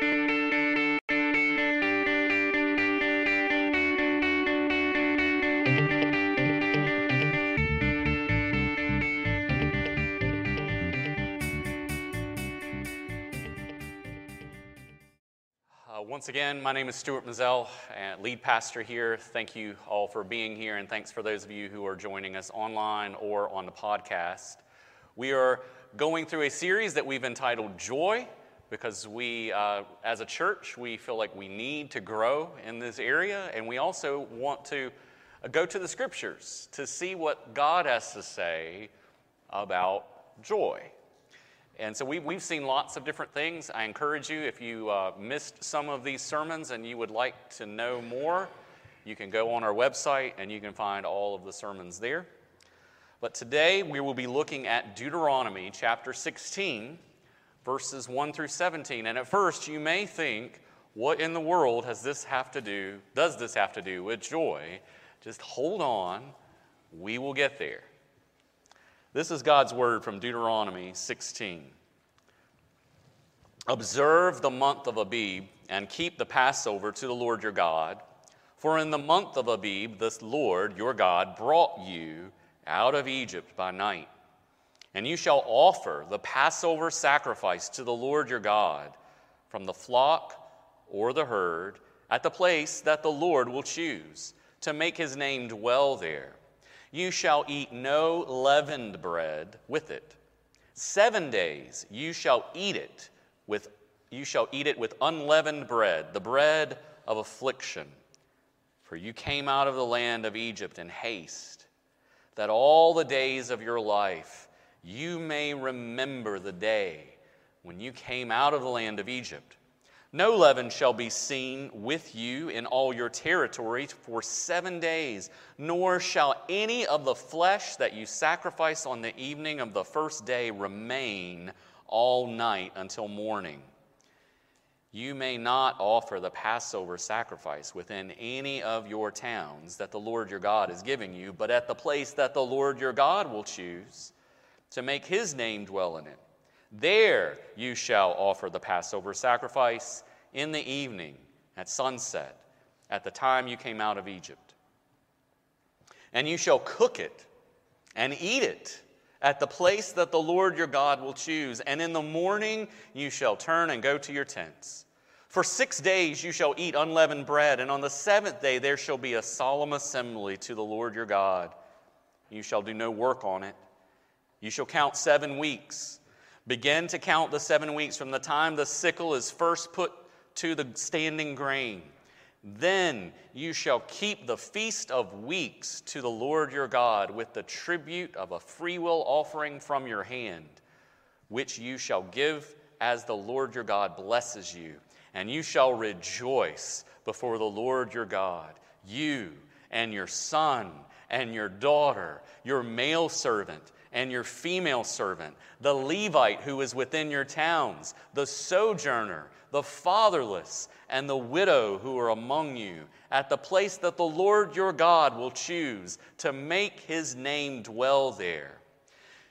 Uh, once again, my name is Stuart Mazzell, uh, lead pastor here. Thank you all for being here, and thanks for those of you who are joining us online or on the podcast. We are going through a series that we've entitled Joy because we, uh, as a church, we feel like we need to grow in this area, and we also want to uh, go to the scriptures to see what God has to say about joy. And so we, we've seen lots of different things. I encourage you, if you uh, missed some of these sermons and you would like to know more, you can go on our website and you can find all of the sermons there. But today we will be looking at Deuteronomy chapter 16, verses 1 through 17. And at first you may think, what in the world has this have to do, does this have to do with joy? Just hold on, we will get there. This is God's word from Deuteronomy 16. Observe the month of Abib and keep the Passover to the Lord your God. For in the month of Abib, the Lord your God brought you out of Egypt by night. And you shall offer the Passover sacrifice to the Lord your God from the flock or the herd at the place that the Lord will choose to make his name dwell there. You shall eat no leavened bread with it. Seven days you shall eat it with you shall eat it with unleavened bread, the bread of affliction. For you came out of the land of Egypt in haste, that all the days of your life you may remember the day when you came out of the land of Egypt no leaven shall be seen with you in all your territory for seven days, nor shall any of the flesh that you sacrifice on the evening of the first day remain all night until morning. You may not offer the Passover sacrifice within any of your towns that the Lord your God is giving you, but at the place that the Lord your God will choose to make his name dwell in it. There you shall offer the Passover sacrifice in the evening at sunset, at the time you came out of Egypt. And you shall cook it and eat it at the place that the Lord your God will choose. And in the morning you shall turn and go to your tents. For six days you shall eat unleavened bread, and on the seventh day there shall be a solemn assembly to the Lord your God. You shall do no work on it. You shall count seven weeks Begin to count the seven weeks from the time the sickle is first put to the standing grain. Then you shall keep the feast of weeks to the Lord your God with the tribute of a freewill offering from your hand, which you shall give as the Lord your God blesses you. And you shall rejoice before the Lord your God, you and your son and your daughter, your male servant and your female servant, the Levite who is within your towns, the sojourner, the fatherless, and the widow who are among you, at the place that the Lord your God will choose to make his name dwell there.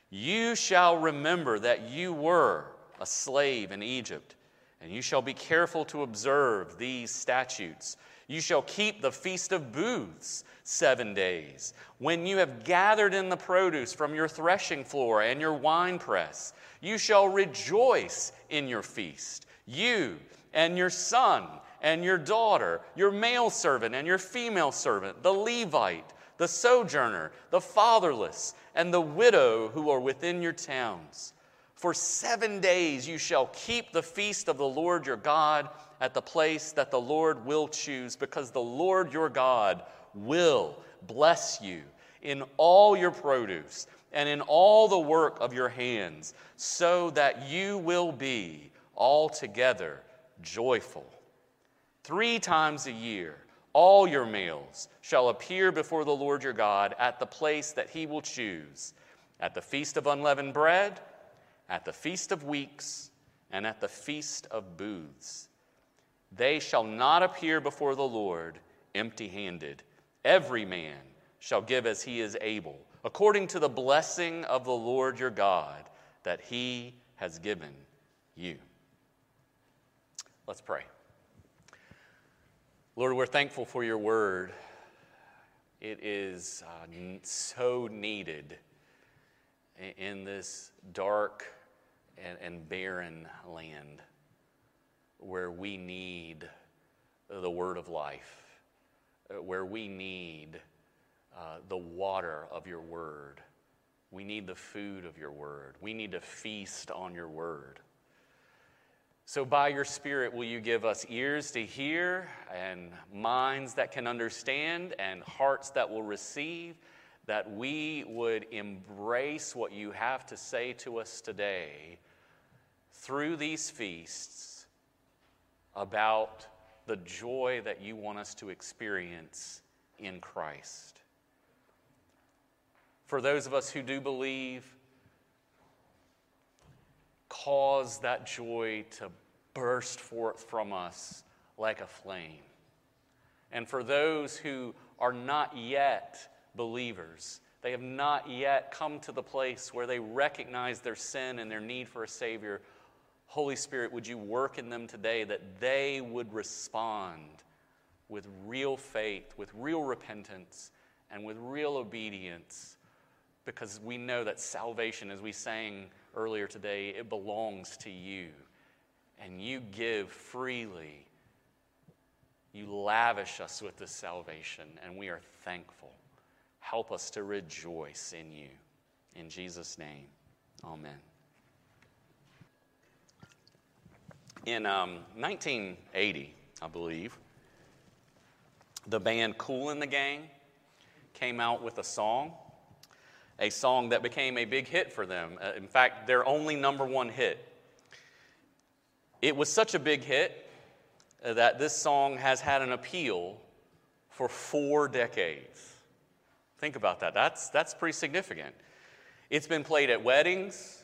You shall remember that you were a slave in Egypt, and you shall be careful to observe these statutes. You shall keep the feast of booths seven days. When you have gathered in the produce from your threshing floor and your winepress, you shall rejoice in your feast, you and your son and your daughter, your male servant and your female servant, the Levite, the sojourner, the fatherless, and the widow who are within your towns. For seven days you shall keep the feast of the Lord your God at the place that the Lord will choose, because the Lord your God will bless you in all your produce and in all the work of your hands, so that you will be altogether joyful. Three times a year, all your males shall appear before the Lord your God at the place that he will choose at the feast of unleavened bread, at the feast of weeks, and at the feast of booths. They shall not appear before the Lord empty handed. Every man shall give as he is able, according to the blessing of the Lord your God that he has given you. Let's pray. Lord, we're thankful for your word. It is uh, so needed in this dark and, and barren land where we need the word of life, uh, where we need uh, the water of your word. We need the food of your word. We need to feast on your word. So, by your Spirit, will you give us ears to hear and minds that can understand and hearts that will receive, that we would embrace what you have to say to us today through these feasts about the joy that you want us to experience in Christ. For those of us who do believe, cause that joy to burst forth from us like a flame. And for those who are not yet believers, they have not yet come to the place where they recognize their sin and their need for a Savior. Holy Spirit, would you work in them today that they would respond with real faith, with real repentance, and with real obedience? Because we know that salvation, as we sang earlier today, it belongs to you. And you give freely. You lavish us with this salvation, and we are thankful. Help us to rejoice in you. In Jesus' name, amen. In um, 1980, I believe, the band Kool & the Gang came out with a song a song that became a big hit for them. Uh, in fact, their only number one hit. It was such a big hit uh, that this song has had an appeal for four decades. Think about that. That's, that's pretty significant. It's been played at weddings,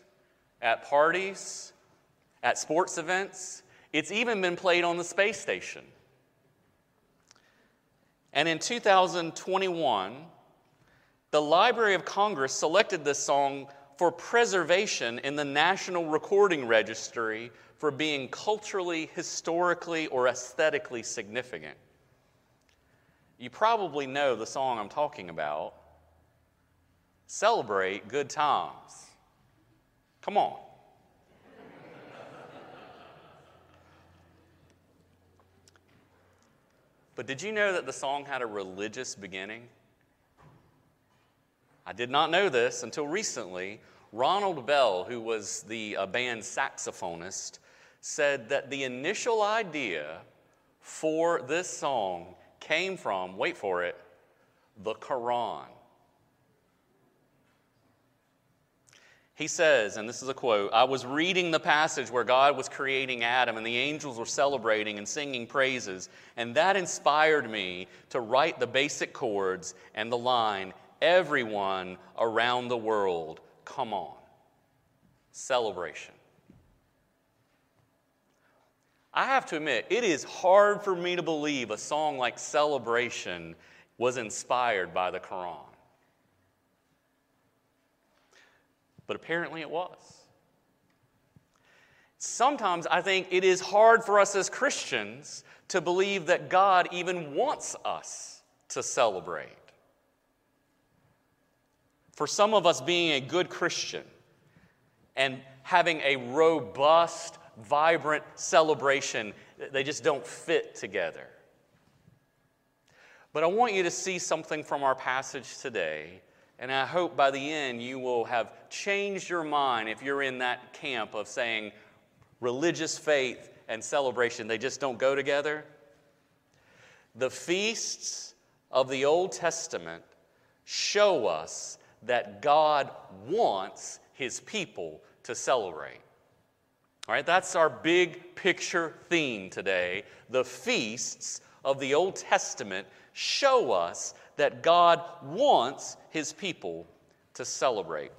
at parties, at sports events. It's even been played on the space station. And in 2021, the Library of Congress selected this song for preservation in the National Recording Registry for being culturally, historically, or aesthetically significant. You probably know the song I'm talking about. Celebrate good times. Come on. But did you know that the song had a religious beginning? I did not know this until recently. Ronald Bell, who was the uh, band's saxophonist, said that the initial idea for this song came from, wait for it, the Quran. He says, and this is a quote I was reading the passage where God was creating Adam and the angels were celebrating and singing praises, and that inspired me to write the basic chords and the line everyone around the world, come on. Celebration. I have to admit, it is hard for me to believe a song like Celebration was inspired by the Quran. But apparently it was. Sometimes I think it is hard for us as Christians to believe that God even wants us to celebrate. For some of us, being a good Christian and having a robust, vibrant celebration, they just don't fit together. But I want you to see something from our passage today, and I hope by the end you will have changed your mind if you're in that camp of saying religious faith and celebration, they just don't go together. The feasts of the Old Testament show us that God wants his people to celebrate. All right, that's our big picture theme today. The feasts of the Old Testament show us that God wants his people to celebrate.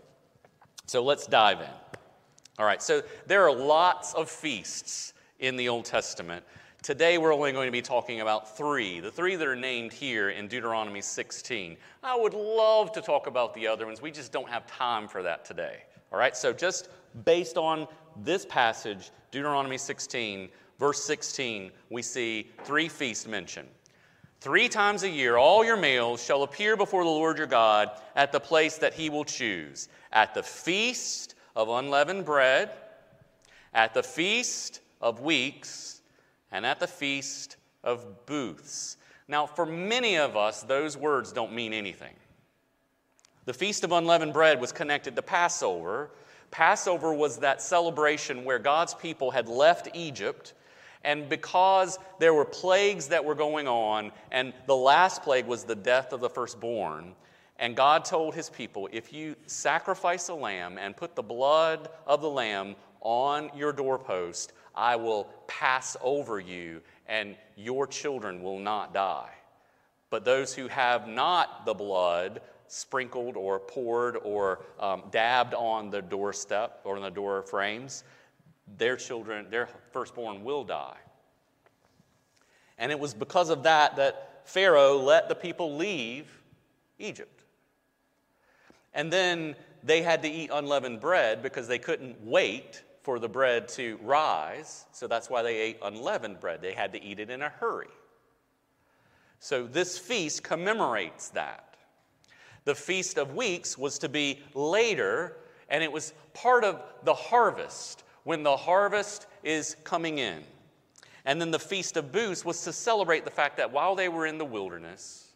So let's dive in. All right, so there are lots of feasts in the Old Testament. Today, we're only going to be talking about three, the three that are named here in Deuteronomy 16. I would love to talk about the other ones. We just don't have time for that today. All right, so just based on this passage, Deuteronomy 16, verse 16, we see three feasts mentioned. Three times a year, all your males shall appear before the Lord your God at the place that he will choose at the feast of unleavened bread, at the feast of weeks, and at the feast of booths. Now, for many of us, those words don't mean anything. The Feast of Unleavened Bread was connected to Passover. Passover was that celebration where God's people had left Egypt, and because there were plagues that were going on, and the last plague was the death of the firstborn, and God told his people, if you sacrifice a lamb and put the blood of the lamb on your doorpost, I will pass over you, and your children will not die. But those who have not the blood sprinkled or poured or um, dabbed on the doorstep or on the door frames, their children, their firstborn will die. And it was because of that that Pharaoh let the people leave Egypt. And then they had to eat unleavened bread because they couldn't wait for the bread to rise. So that's why they ate unleavened bread. They had to eat it in a hurry. So this feast commemorates that. The Feast of Weeks was to be later, and it was part of the harvest when the harvest is coming in. And then the Feast of Booths was to celebrate the fact that while they were in the wilderness,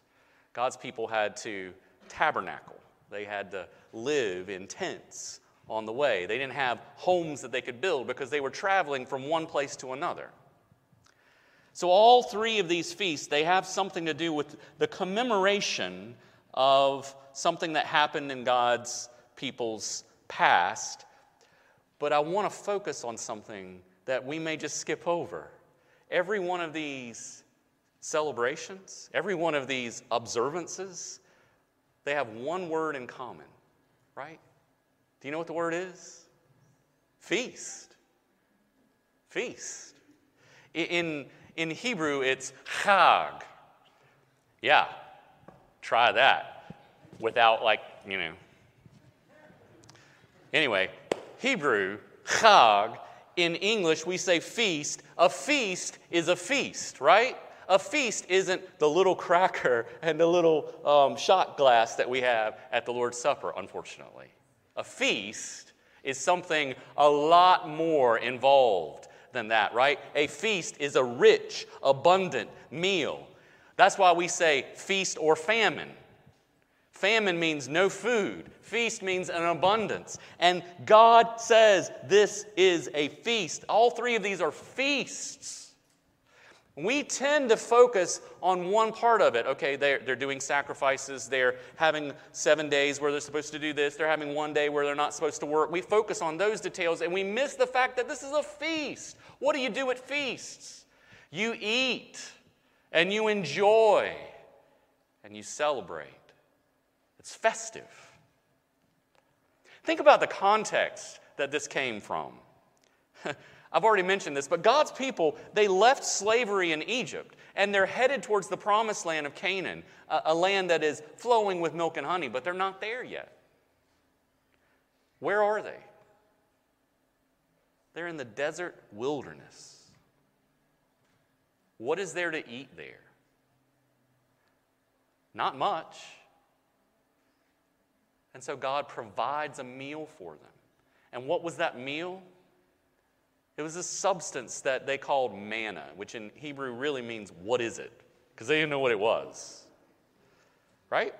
God's people had to tabernacle. They had to live in tents on the way. They didn't have homes that they could build because they were traveling from one place to another. So all three of these feasts, they have something to do with the commemoration of something that happened in God's people's past. But I want to focus on something that we may just skip over. Every one of these celebrations, every one of these observances, they have one word in common, right? Do you know what the word is? Feast. Feast. In, in Hebrew, it's chag. Yeah, try that without, like, you know. Anyway, Hebrew, chag. In English, we say feast. A feast is a feast, right? A feast isn't the little cracker and the little um, shot glass that we have at the Lord's Supper, unfortunately. A feast is something a lot more involved than that, right? A feast is a rich, abundant meal. That's why we say feast or famine. Famine means no food. Feast means an abundance. And God says this is a feast. All three of these are feasts. We tend to focus on one part of it. Okay, they're, they're doing sacrifices, they're having seven days where they're supposed to do this, they're having one day where they're not supposed to work. We focus on those details and we miss the fact that this is a feast. What do you do at feasts? You eat and you enjoy and you celebrate. It's festive. Think about the context that this came from. I've already mentioned this, but God's people, they left slavery in Egypt and they're headed towards the promised land of Canaan, a, a, land that is flowing with milk and honey, but they're not there yet. Where are they? They're in the desert wilderness. What is there to eat there? Not much. And so God provides a meal for them. And what was that meal? It was a substance that they called manna, which in Hebrew really means, what is it? Because they didn't know what it was. Right?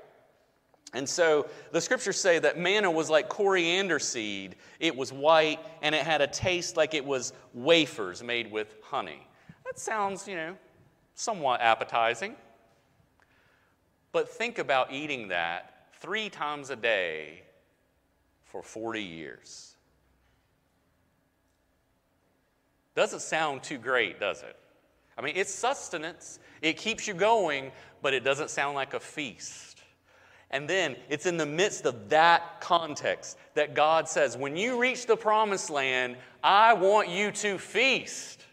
And so the scriptures say that manna was like coriander seed. It was white and it had a taste like it was wafers made with honey. That sounds, you know, somewhat appetizing. But think about eating that three times a day for 40 years. Doesn't sound too great, does it? I mean, it's sustenance, it keeps you going, but it doesn't sound like a feast. And then it's in the midst of that context that God says, when you reach the promised land, I want you to feast.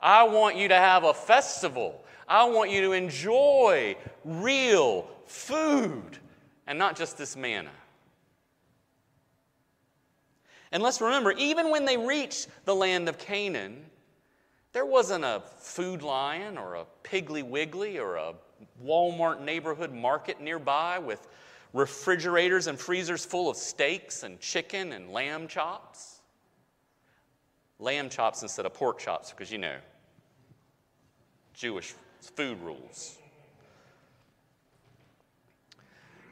I want you to have a festival. I want you to enjoy real food and not just this manna. And let's remember, even when they reached the land of Canaan, There wasn't a Food Lion or a Piggly Wiggly or a Walmart neighborhood market nearby with refrigerators and freezers full of steaks and chicken and lamb chops. Lamb chops instead of pork chops because you know, Jewish food rules.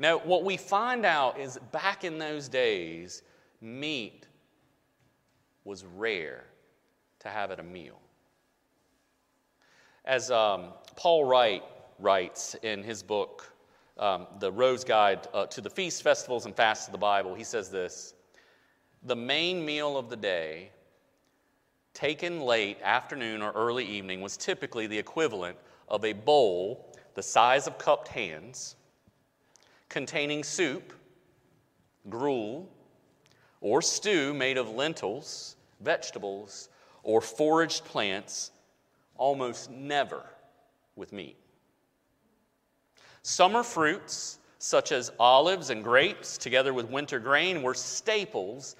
Now, what we find out is back in those days, meat was rare to have at a meal. As um, Paul Wright writes in his book, um, The Rose Guide uh, to the Feast, Festivals, and Fasts of the Bible, he says this The main meal of the day, taken late afternoon or early evening, was typically the equivalent of a bowl the size of cupped hands containing soup, gruel, or stew made of lentils, vegetables, or foraged plants, almost never with meat. Summer fruits, such as olives and grapes, together with winter grain, were staples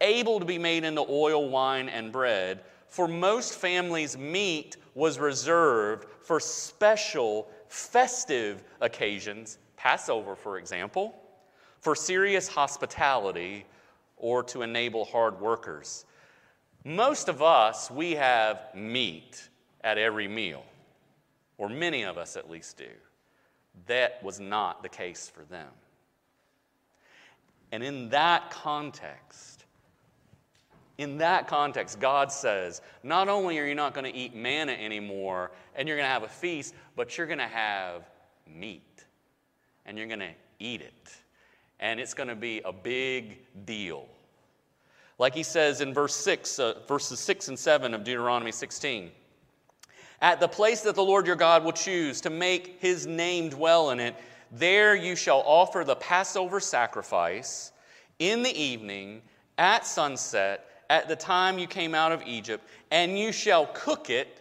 able to be made into oil, wine, and bread. For most families, meat was reserved for special festive occasions, Passover, for example, for serious hospitality or to enable hard workers. Most of us, we have meat at every meal, or many of us at least do. That was not the case for them. And in that context, in that context, God says, not only are you not going to eat manna anymore and you're going to have a feast, but you're going to have meat and you're going to eat it. And it's going to be a big deal. Like he says in verse 6, uh, verses 6 and 7 of Deuteronomy 16 At the place that the Lord your God will choose to make his name dwell in it, there you shall offer the Passover sacrifice in the evening at sunset at the time you came out of Egypt, and you shall cook it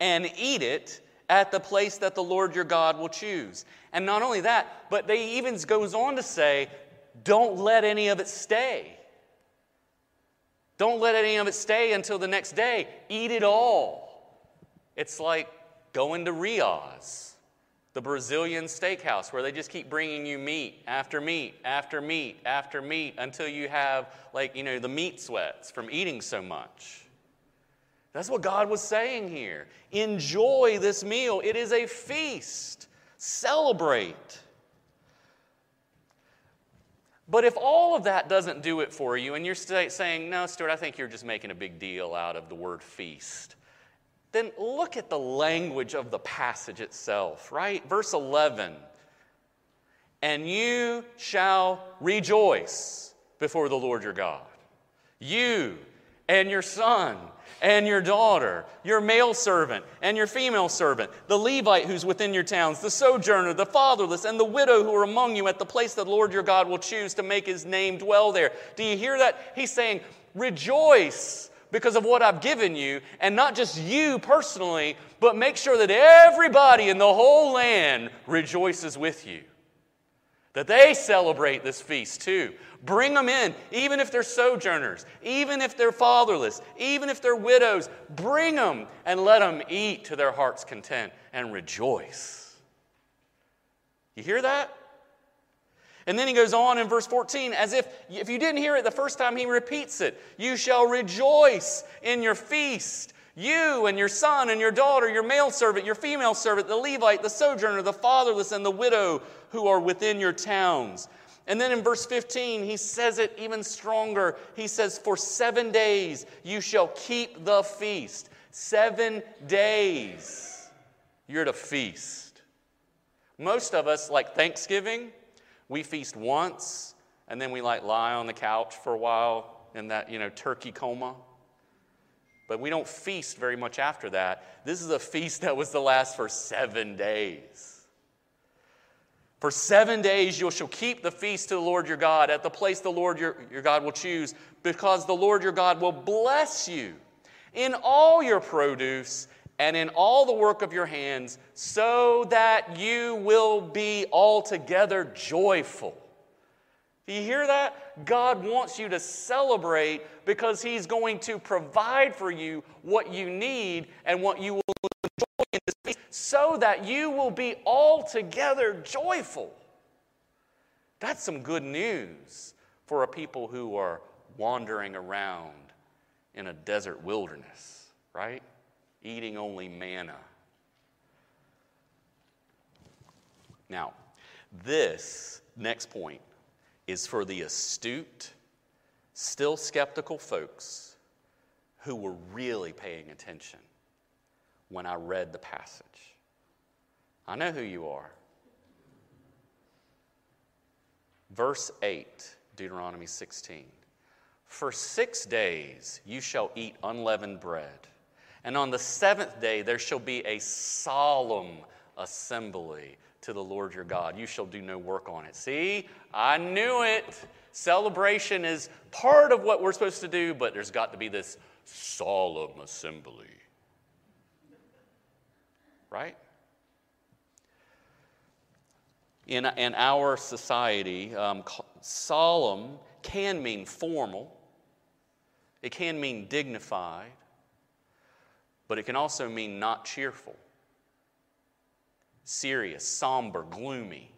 and eat it at the place that the Lord your God will choose. And not only that, but they even goes on to say, don't let any of it stay. Don't let any of it stay until the next day. Eat it all. It's like going to Rios the Brazilian steakhouse, where they just keep bringing you meat after meat after meat after meat until you have, like, you know, the meat sweats from eating so much. That's what God was saying here. Enjoy this meal, it is a feast. Celebrate. But if all of that doesn't do it for you, and you're saying, no, Stuart, I think you're just making a big deal out of the word feast then look at the language of the passage itself, right? Verse 11 And you shall rejoice before the Lord your God. You and your son and your daughter, your male servant and your female servant, the Levite who's within your towns, the sojourner, the fatherless, and the widow who are among you at the place that the Lord your God will choose to make his name dwell there. Do you hear that? He's saying, Rejoice because of what I've given you, and not just you personally, but make sure that everybody in the whole land rejoices with you. That they celebrate this feast too. Bring them in, even if they're sojourners, even if they're fatherless, even if they're widows. Bring them and let them eat to their heart's content and rejoice. You hear that? And then he goes on in verse 14, as if if you didn't hear it the first time, he repeats it. You shall rejoice in your feast. You and your son and your daughter, your male servant, your female servant, the Levite, the sojourner, the fatherless, and the widow who are within your towns. And then in verse 15, he says it even stronger. He says, For seven days you shall keep the feast. Seven days you're to feast. Most of us, like Thanksgiving, we feast once, and then we like lie on the couch for a while in that, you know, turkey coma. But we don't feast very much after that. This is a feast that was to last for seven days. For seven days you shall keep the feast to the Lord your God at the place the Lord your, your God will choose, because the Lord your God will bless you in all your produce and in all the work of your hands, so that you will be altogether joyful. Do you hear that? God wants you to celebrate because He's going to provide for you what you need and what you will enjoy so that you will be altogether joyful. That's some good news for a people who are wandering around in a desert wilderness, right? Eating only manna. Now, this next point is for the astute, still skeptical folks who were really paying attention when I read the passage. I know who you are. Verse 8, Deuteronomy 16. For six days you shall eat unleavened bread, and on the seventh day there shall be a solemn assembly to the Lord your God. You shall do no work on it. See, I knew it. Celebration is part of what we're supposed to do, but there's got to be this solemn assembly. Right? In, in our society, um, solemn can mean formal, it can mean dignified, but it can also mean not cheerful serious, somber, gloomy,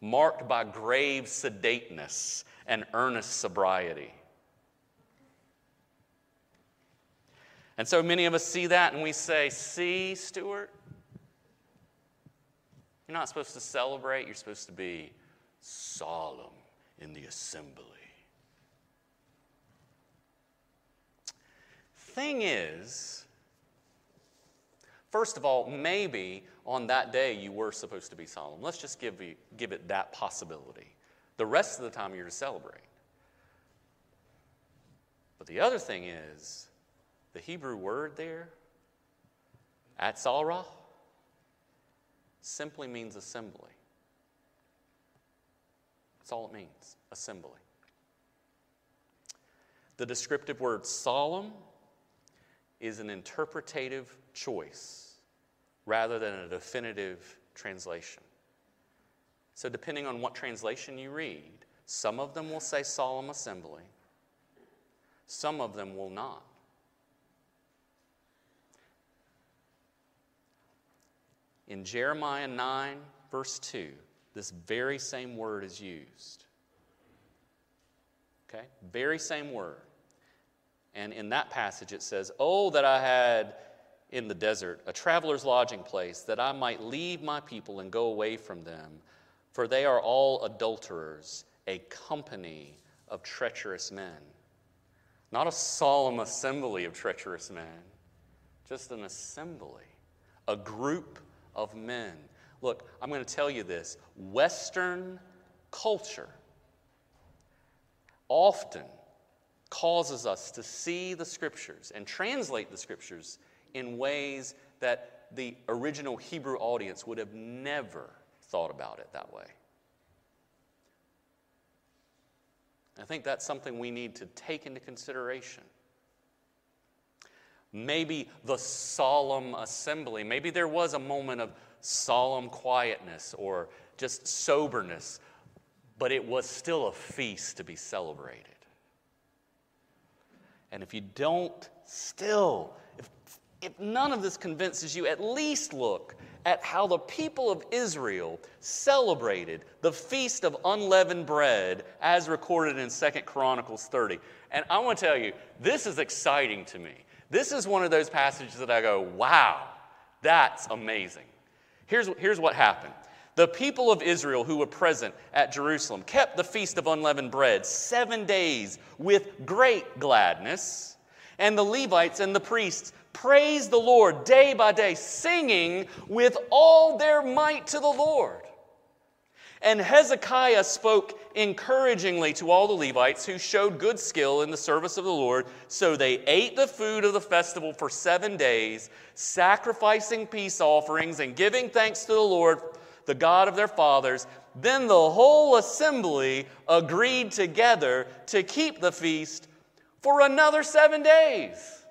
marked by grave sedateness and earnest sobriety. And so many of us see that and we say, See, Stuart, you're not supposed to celebrate, you're supposed to be solemn in the assembly. Thing is, first of all, maybe on that day you were supposed to be solemn. Let's just give, you, give it that possibility. The rest of the time you're to celebrate. But the other thing is, the Hebrew word there, atzarah, simply means assembly. That's all it means assembly. The descriptive word solemn is an interpretative choice rather than a definitive translation. So, depending on what translation you read, some of them will say solemn assembly, some of them will not. In Jeremiah 9, verse 2, this very same word is used. Okay? Very same word. And in that passage it says, Oh, that I had in the desert, a traveler's lodging place, that I might leave my people and go away from them, for they are all adulterers, a company of treacherous men. Not a solemn assembly of treacherous men, just an assembly, a group of men. Look, I'm going to tell you this Western culture often causes us to see the scriptures and translate the scriptures in ways that the original Hebrew audience would have never thought about it that way. I think that's something we need to take into consideration. Maybe the solemn assembly, maybe there was a moment of solemn quietness or just soberness, but it was still a feast to be celebrated. And if you don't still if none of this convinces you, at least look at how the people of Israel celebrated the feast of unleavened bread as recorded in Second Chronicles 30. And I want to tell you, this is exciting to me. This is one of those passages that I go, wow, that's amazing. Here's, here's what happened. The people of Israel who were present at Jerusalem kept the feast of unleavened bread seven days with great gladness. And the Levites and the priests praised the Lord day by day, singing with all their might to the Lord. And Hezekiah spoke encouragingly to all the Levites who showed good skill in the service of the Lord. So they ate the food of the festival for seven days, sacrificing peace offerings and giving thanks to the Lord, the God of their fathers. Then the whole assembly agreed together to keep the feast for another seven days.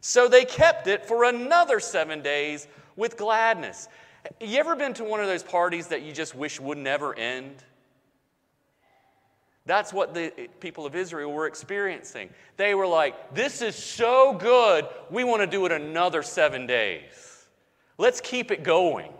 So they kept it for another seven days with gladness. You ever been to one of those parties that you just wish would never end? That's what the people of Israel were experiencing. They were like, This is so good, we want to do it another seven days. Let's keep it going.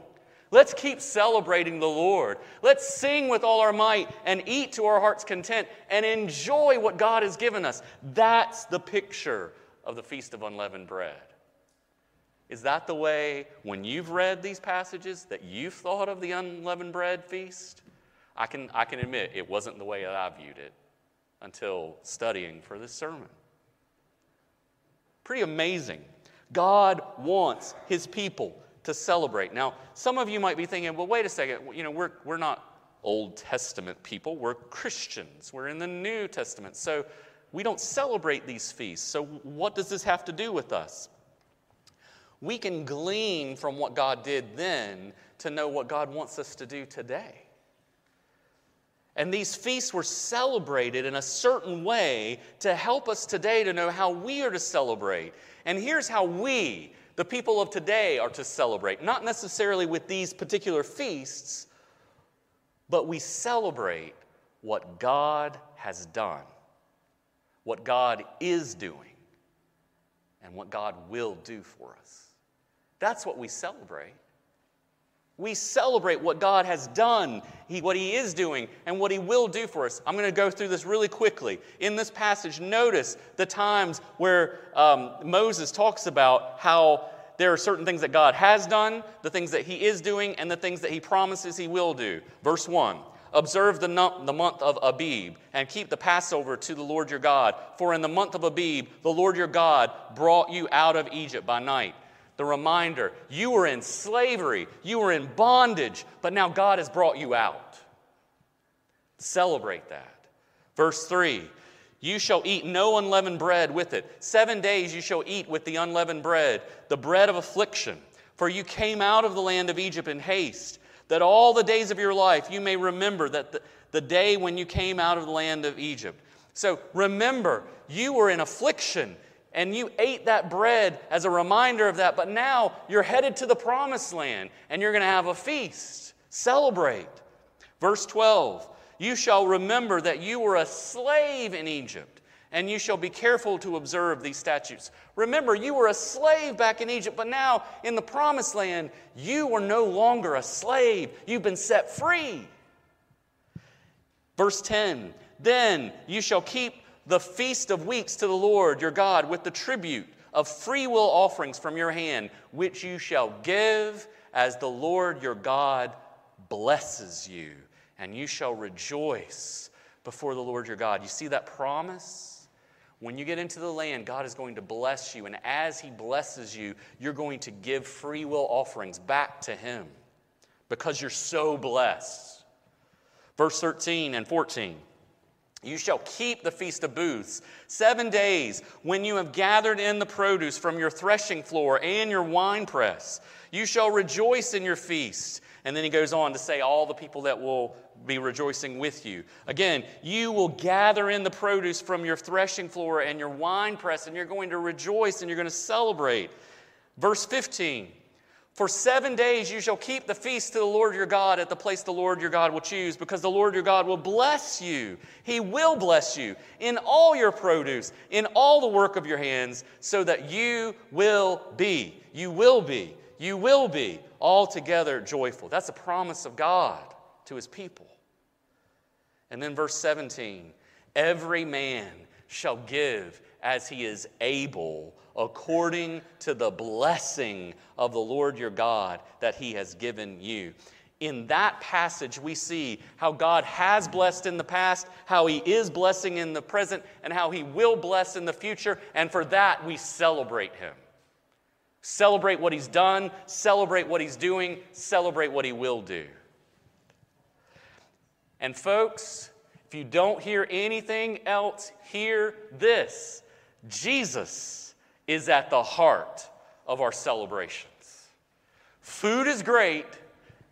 Let's keep celebrating the Lord. Let's sing with all our might and eat to our heart's content and enjoy what God has given us. That's the picture of the Feast of Unleavened Bread. Is that the way, when you've read these passages, that you've thought of the unleavened bread feast? I can, I can admit it wasn't the way that I viewed it until studying for this sermon. Pretty amazing. God wants his people to celebrate. Now, some of you might be thinking, well, wait a second, you know, we're, we're not Old Testament people, we're Christians, we're in the New Testament. So we don't celebrate these feasts. So what does this have to do with us? We can glean from what God did then to know what God wants us to do today. And these feasts were celebrated in a certain way to help us today to know how we are to celebrate. And here's how we, the people of today, are to celebrate. Not necessarily with these particular feasts, but we celebrate what God has done, what God is doing, and what God will do for us. That's what we celebrate. We celebrate what God has done, he, what He is doing, and what He will do for us. I'm going to go through this really quickly. In this passage, notice the times where um, Moses talks about how there are certain things that God has done, the things that He is doing, and the things that He promises He will do. Verse 1 Observe the, the month of Abib and keep the Passover to the Lord your God. For in the month of Abib, the Lord your God brought you out of Egypt by night the reminder you were in slavery, you were in bondage, but now God has brought you out. Celebrate that. Verse 3 You shall eat no unleavened bread with it. Seven days you shall eat with the unleavened bread, the bread of affliction. For you came out of the land of Egypt in haste, that all the days of your life you may remember that the, the day when you came out of the land of Egypt. So remember, you were in affliction and you ate that bread as a reminder of that, but now you're headed to the promised land and you're going to have a feast. Celebrate. Verse 12 You shall remember that you were a slave in Egypt, and you shall be careful to observe these statutes. Remember, you were a slave back in Egypt, but now in the promised land, you are no longer a slave. You've been set free. Verse 10 Then you shall keep the feast of weeks to the Lord your God with the tribute of free will offerings from your hand, which you shall give as the Lord your God blesses you, and you shall rejoice before the Lord your God. You see that promise? When you get into the land, God is going to bless you, and as He blesses you, you're going to give free will offerings back to Him because you're so blessed. Verse 13 and 14. You shall keep the feast of booths seven days when you have gathered in the produce from your threshing floor and your winepress. You shall rejoice in your feast. And then he goes on to say, All the people that will be rejoicing with you. Again, you will gather in the produce from your threshing floor and your winepress, and you're going to rejoice and you're going to celebrate. Verse 15 for seven days you shall keep the feast to the Lord your God at the place the Lord your God will choose, because the Lord your God will bless you. He will bless you in all your produce, in all the work of your hands, so that you will be, you will be, you will be altogether joyful. That's a promise of God to his people. And then verse 17 every man shall give as he is able according to the blessing of the Lord your God that he has given you. In that passage, we see how God has blessed in the past, how he is blessing in the present, and how he will bless in the future. And for that, we celebrate him. Celebrate what he's done, celebrate what he's doing, celebrate what he will do. And, folks, if you don't hear anything else, hear this Jesus is at the heart of our celebrations. Food is great,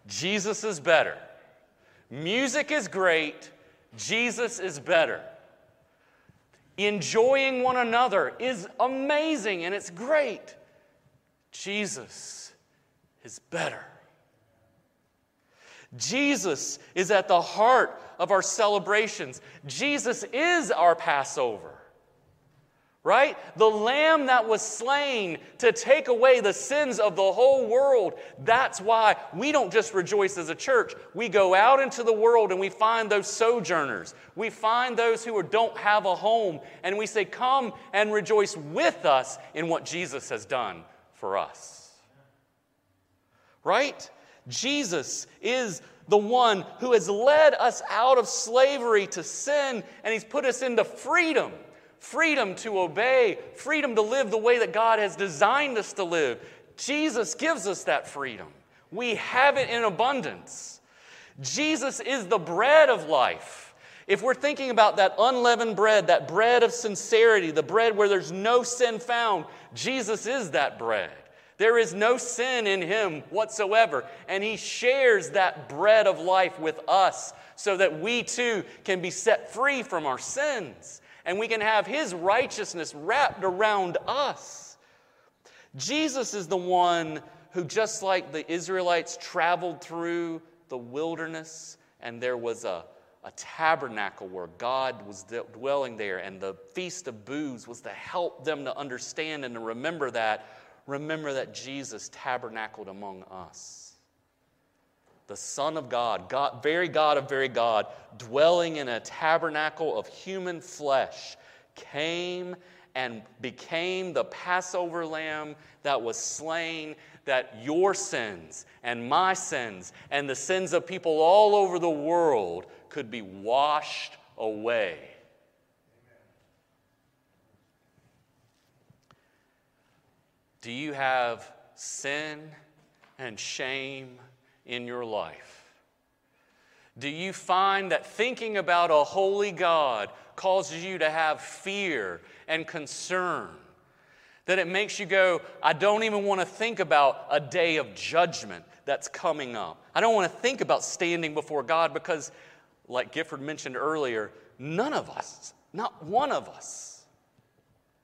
Jesus is better. Music is great, Jesus is better. Enjoying one another is amazing and it's great. Jesus is better. Jesus is at the heart of our celebrations. Jesus is our Passover. Right? The lamb that was slain to take away the sins of the whole world. That's why we don't just rejoice as a church. We go out into the world and we find those sojourners. We find those who don't have a home and we say, Come and rejoice with us in what Jesus has done for us. Right? Jesus is the one who has led us out of slavery to sin and he's put us into freedom freedom to obey, freedom to live the way that God has designed us to live. Jesus gives us that freedom. We have it in abundance. Jesus is the bread of life. If we're thinking about that unleavened bread, that bread of sincerity, the bread where there's no sin found, Jesus is that bread. There is no sin in him whatsoever. And he shares that bread of life with us so that we too can be set free from our sins and we can have his righteousness wrapped around us. Jesus is the one who, just like the Israelites traveled through the wilderness, and there was a, a tabernacle where God was dwelling there, and the Feast of Booths was to help them to understand and to remember that. Remember that Jesus tabernacled among us the Son of God, God, very God of very God, dwelling in a tabernacle of human flesh, came and became the Passover lamb that was slain, that your sins and my sins and the sins of people all over the world could be washed away. Do you have sin and shame? In your life? Do you find that thinking about a holy God causes you to have fear and concern? That it makes you go, I don't even want to think about a day of judgment that's coming up. I don't want to think about standing before God because, like Gifford mentioned earlier, none of us, not one of us,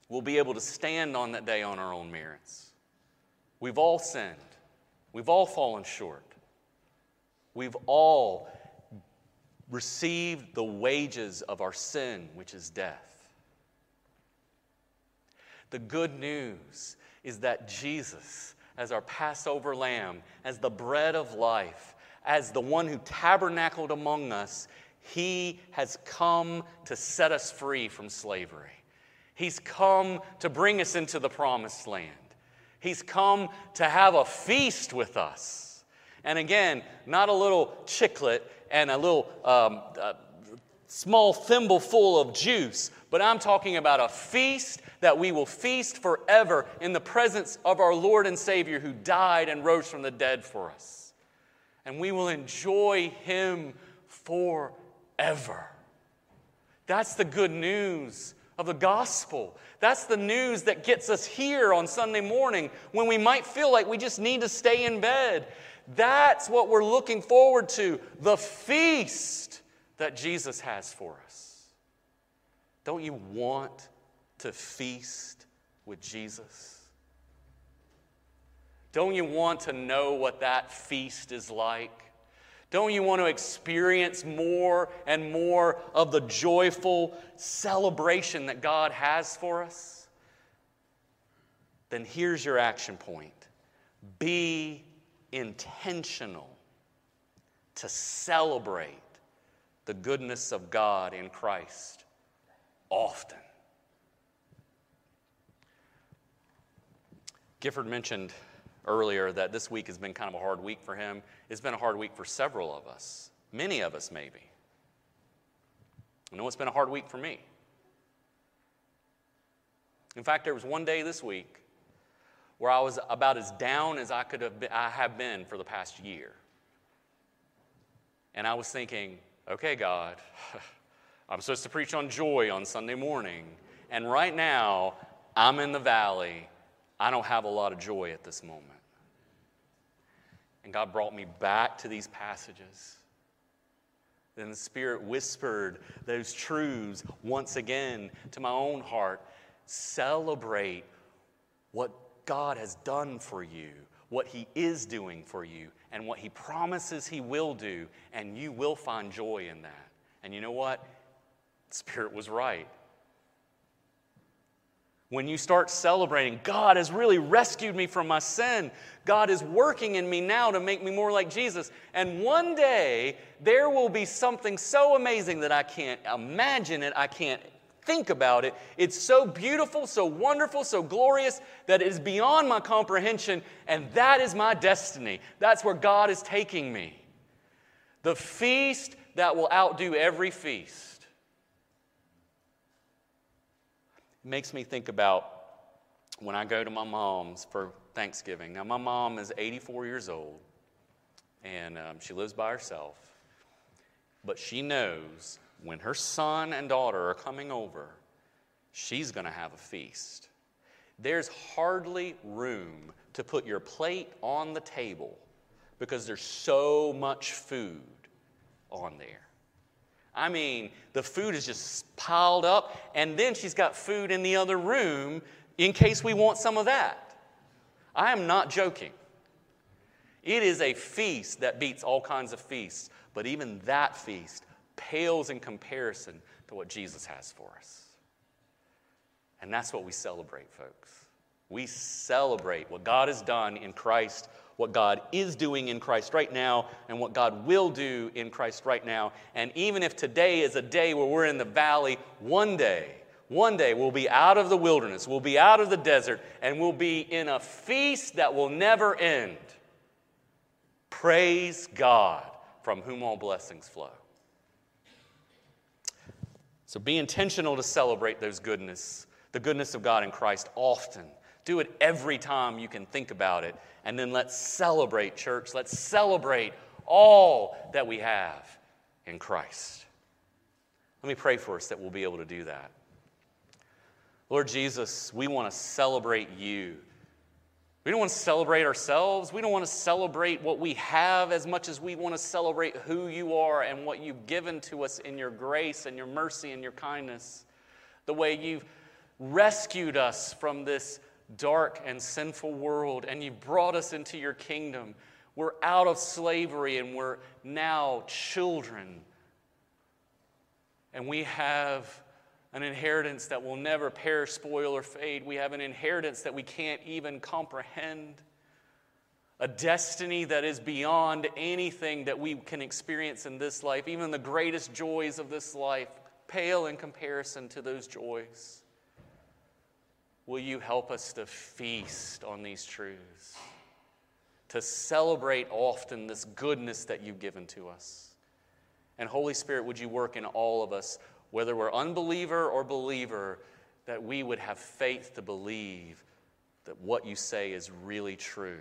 will be able to stand on that day on our own merits. We've all sinned, we've all fallen short. We've all received the wages of our sin, which is death. The good news is that Jesus, as our Passover lamb, as the bread of life, as the one who tabernacled among us, he has come to set us free from slavery. He's come to bring us into the promised land. He's come to have a feast with us. And again, not a little chiclet and a little um, uh, small thimble full of juice, but I'm talking about a feast that we will feast forever in the presence of our Lord and Savior who died and rose from the dead for us. And we will enjoy Him forever. That's the good news of the gospel. That's the news that gets us here on Sunday morning when we might feel like we just need to stay in bed. That's what we're looking forward to the feast that Jesus has for us. Don't you want to feast with Jesus? Don't you want to know what that feast is like? Don't you want to experience more and more of the joyful celebration that God has for us? Then here's your action point be intentional to celebrate the goodness of God in Christ often. Gifford mentioned earlier that this week has been kind of a hard week for him. It's been a hard week for several of us, many of us, maybe. I know it's been a hard week for me. In fact, there was one day this week where I was about as down as I could have been, I have been for the past year. And I was thinking, okay, God, I'm supposed to preach on joy on Sunday morning. And right now, I'm in the valley. I don't have a lot of joy at this moment. And God brought me back to these passages. Then the Spirit whispered those truths once again to my own heart. Celebrate what God has done for you, what He is doing for you and what He promises He will do, and you will find joy in that. And you know what? Spirit was right. When you start celebrating, God has really rescued me from my sin. God is working in me now to make me more like Jesus. And one day, there will be something so amazing that I can't imagine it, I can't think about it. It's so beautiful, so wonderful, so glorious that it is beyond my comprehension, and that is my destiny. That's where God is taking me. The feast that will outdo every feast. It makes me think about when I go to my mom's for Thanksgiving. Now, my mom is 84 years old, and um, she lives by herself. But she knows when her son and daughter are coming over, she's going to have a feast. There's hardly room to put your plate on the table because there's so much food on there. I mean, the food is just piled up, and then she's got food in the other room in case we want some of that. I am not joking. It is a feast that beats all kinds of feasts, but even that feast pales in comparison to what Jesus has for us. And that's what we celebrate, folks. We celebrate what God has done in Christ, what God is doing in Christ right now, and what God will do in Christ right now. And even if today is a day where we're in the valley, one day, one day we'll be out of the wilderness, we'll be out of the desert, and we'll be in a feast that will never end. Praise God, from whom all blessings flow. So be intentional to celebrate those goodness, the goodness of God in Christ often. Do it every time you can think about it. And then let's celebrate, church. Let's celebrate all that we have in Christ. Let me pray for us that we'll be able to do that. Lord Jesus, we want to celebrate you. We don't want to celebrate ourselves. We don't want to celebrate what we have as much as we want to celebrate who you are and what you've given to us in your grace and your mercy and your kindness. The way you've rescued us from this dark and sinful world and you've brought us into your kingdom. We're out of slavery and we're now children. And we have an inheritance that will never perish, spoil, or fade. We have an inheritance that we can't even comprehend, a destiny that is beyond anything that we can experience in this life. Even the greatest joys of this life pale in comparison to those joys. Will you help us to feast on these truths, to celebrate often this goodness that you've given to us? And Holy Spirit, would you work in all of us? Whether we're unbeliever or believer, that we would have faith to believe that what you say is really true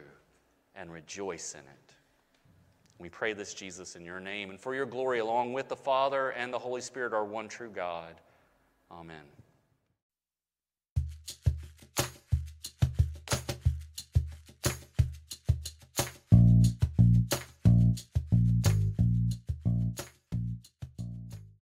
and rejoice in it. We pray this, Jesus, in your name and for your glory, along with the Father and the Holy Spirit, our one true God. Amen.